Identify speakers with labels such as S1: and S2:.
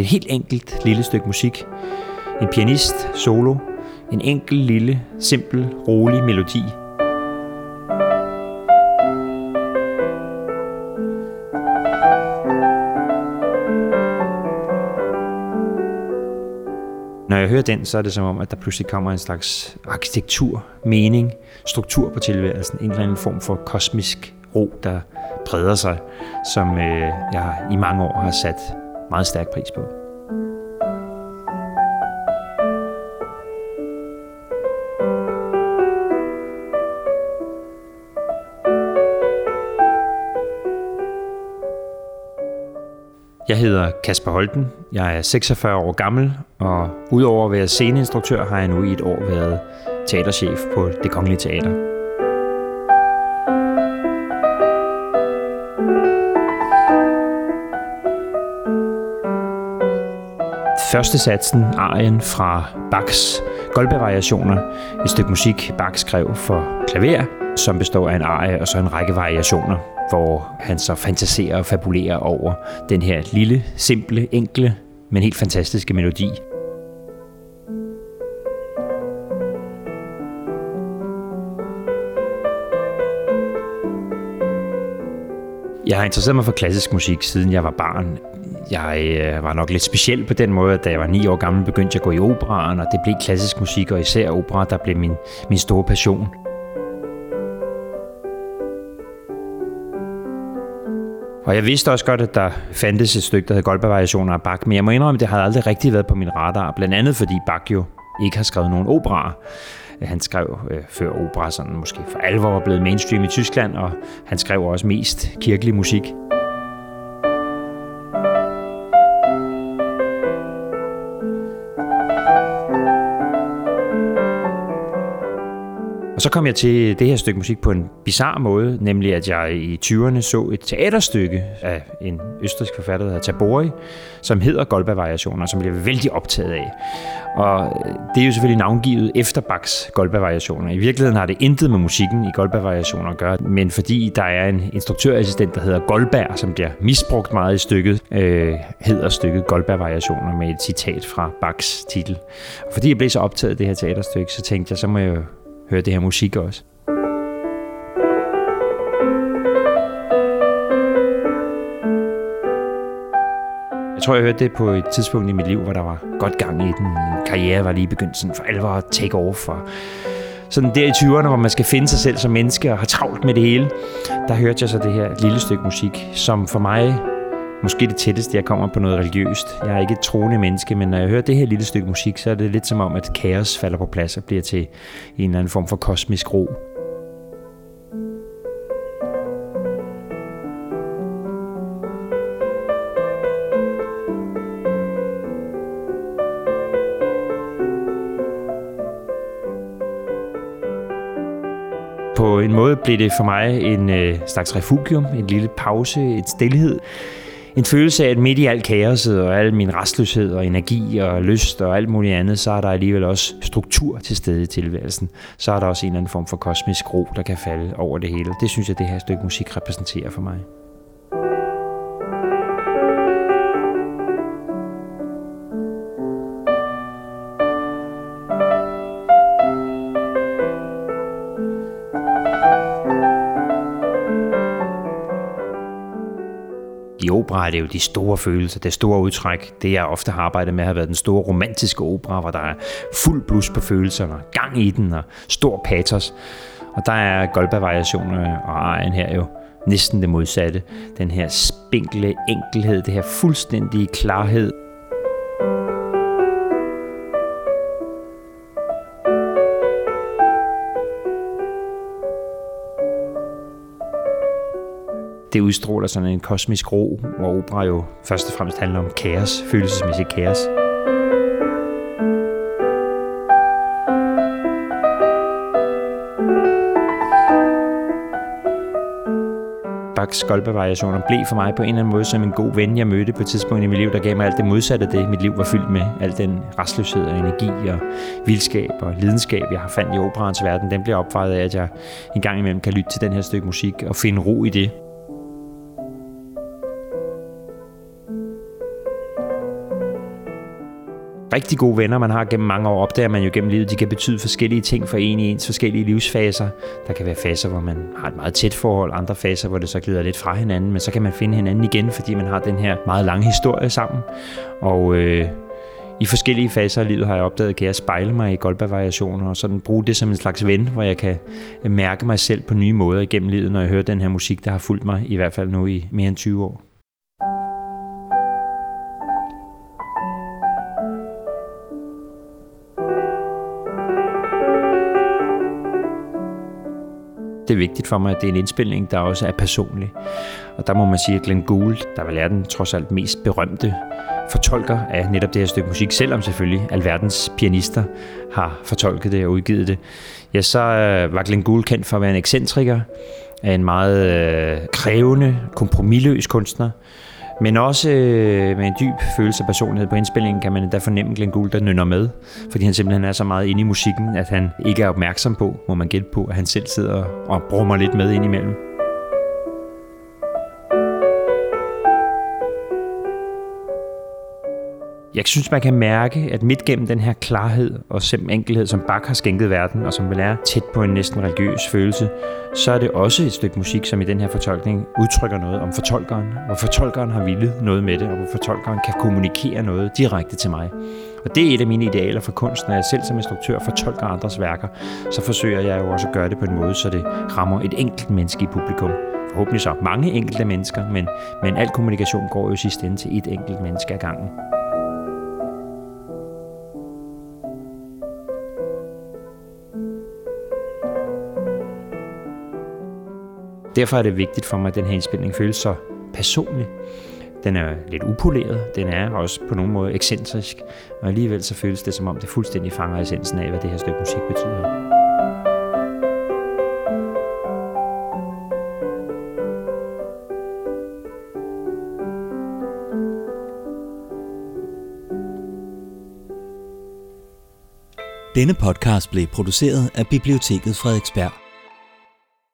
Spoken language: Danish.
S1: et helt enkelt lille stykke musik. En pianist solo. En enkel, lille, simpel, rolig melodi. Når jeg hører den, så er det som om, at der pludselig kommer en slags arkitektur, mening, struktur på tilværelsen. En eller anden form for kosmisk ro, der breder sig, som øh, jeg i mange år har sat meget stærk pris på. Jeg hedder Kasper Holten. Jeg er 46 år gammel, og udover at være sceneinstruktør, har jeg nu i et år været teaterchef på Det Kongelige Teater. Første satsen, arien fra Bachs Goldberg-variationer, et stykke musik, Bach skrev for klaver, som består af en arie og så en række variationer, hvor han så fantaserer og fabulerer over den her lille, simple, enkle, men helt fantastiske melodi. Jeg har interesseret mig for klassisk musik, siden jeg var barn. Jeg øh, var nok lidt speciel på den måde, at da jeg var ni år gammel, begyndte jeg at gå i operaen, og det blev klassisk musik, og især opera, der blev min, min store passion. Og jeg vidste også godt, at der fandtes et stykke, der hed Goldberg-variationer af Bach, men jeg må indrømme, at det havde aldrig rigtig været på min radar, blandt andet fordi Bach jo ikke har skrevet nogen operaer. Han skrev øh, før opera sådan måske for alvor var blevet mainstream i Tyskland, og han skrev også mest kirkelig musik. Og så kom jeg til det her stykke musik på en bizarre måde, nemlig at jeg i 20'erne så et teaterstykke af en østrisk forfatter, der hedder Tabori, som hedder Goldberg-variationer, som jeg blev vældig optaget af. Og øh, det er jo selvfølgelig navngivet efter Bachs Goldberg-variationer. I virkeligheden har det intet med musikken i Goldberg-variationer at gøre, men fordi der er en instruktørassistent, der hedder Goldberg, som bliver misbrugt meget i stykket, øh, hedder stykket Goldberg-variationer med et citat fra Bachs titel. Og fordi jeg blev så optaget af det her teaterstykke, så tænkte jeg, så må jeg jo høre det her musik også. Jeg tror, jeg hørte det på et tidspunkt i mit liv, hvor der var godt gang i den. Min karriere var lige begyndt sådan for alvor at take off. Og sådan der i 20'erne, hvor man skal finde sig selv som menneske og har travlt med det hele, der hørte jeg så det her lille stykke musik, som for mig måske det tætteste, jeg kommer på noget religiøst. Jeg er ikke et troende menneske, men når jeg hører det her lille stykke musik, så er det lidt som om, at kaos falder på plads og bliver til en eller anden form for kosmisk ro. På en måde blev det for mig en øh, slags refugium, en lille pause, et stillhed, en følelse af, at midt i alt kaoset og al min restløshed og energi og lyst og alt muligt andet, så er der alligevel også struktur til stede i tilværelsen. Så er der også en eller anden form for kosmisk ro, der kan falde over det hele. Det synes jeg, det her stykke musik repræsenterer for mig. I opera er det jo de store følelser, det store udtræk. Det jeg ofte har arbejdet med har været den store romantiske opera, hvor der er fuld blus på følelserne, gang i den og stor patos. Og der er Goldberg-variationer og arien her jo næsten det modsatte. Den her spinkle enkelhed, det her fuldstændige klarhed det udstråler sådan en kosmisk ro, hvor opera jo først og fremmest handler om kaos, følelsesmæssig kaos. Bachs Goldberg-variationer blev for mig på en eller anden måde som en god ven, jeg mødte på et tidspunkt i mit liv, der gav mig alt det modsatte af det, mit liv var fyldt med. Al den restløshed og energi og vildskab og lidenskab, jeg har fandt i operans verden, den bliver opvejet af, at jeg en gang imellem kan lytte til den her stykke musik og finde ro i det. Rigtig gode venner, man har gennem mange år, opdager man jo gennem livet, de kan betyde forskellige ting for en i ens forskellige livsfaser. Der kan være faser, hvor man har et meget tæt forhold, andre faser, hvor det så glider lidt fra hinanden, men så kan man finde hinanden igen, fordi man har den her meget lange historie sammen. Og øh, i forskellige faser af livet har jeg opdaget, at jeg spejle mig i Goldberg-variationer og sådan bruge det som en slags ven, hvor jeg kan øh, mærke mig selv på nye måder igennem livet, når jeg hører den her musik, der har fulgt mig i hvert fald nu i mere end 20 år. Det er vigtigt for mig, at det er en indspilning, der også er personlig. Og der må man sige, at Glenn Gould, der vel er den trods alt mest berømte fortolker af netop det her stykke musik, selvom selvfølgelig alverdens pianister har fortolket det og udgivet det, ja, så øh, var Glenn Gould kendt for at være en ekscentriker, en meget øh, krævende, kompromilløs kunstner, men også øh, med en dyb følelse af personlighed på indspillingen kan man da fornemme Glenn Gould, der nynner med, fordi han simpelthen er så meget inde i musikken, at han ikke er opmærksom på, må man gætte på, at han selv sidder og brummer lidt med ind Jeg synes, man kan mærke, at midt gennem den her klarhed og simpel enkelhed, som Bach har skænket verden, og som vel er tæt på en næsten religiøs følelse, så er det også et stykke musik, som i den her fortolkning udtrykker noget om fortolkeren, hvor fortolkeren har ville noget med det, og hvor fortolkeren kan kommunikere noget direkte til mig. Og det er et af mine idealer for kunst, når jeg selv som instruktør fortolker andres værker, så forsøger jeg jo også at gøre det på en måde, så det rammer et enkelt menneske i publikum. Forhåbentlig så mange enkelte mennesker, men, men al kommunikation går jo sidst ende til et enkelt menneske ad gangen. Derfor er det vigtigt for mig, at den her indspilning føles så personlig. Den er lidt upoleret, den er også på nogen måde ekscentrisk, og alligevel så føles det som om det fuldstændig fanger essensen af, hvad det her stykke musik betyder.
S2: Denne podcast blev produceret af Biblioteket Frederiksberg.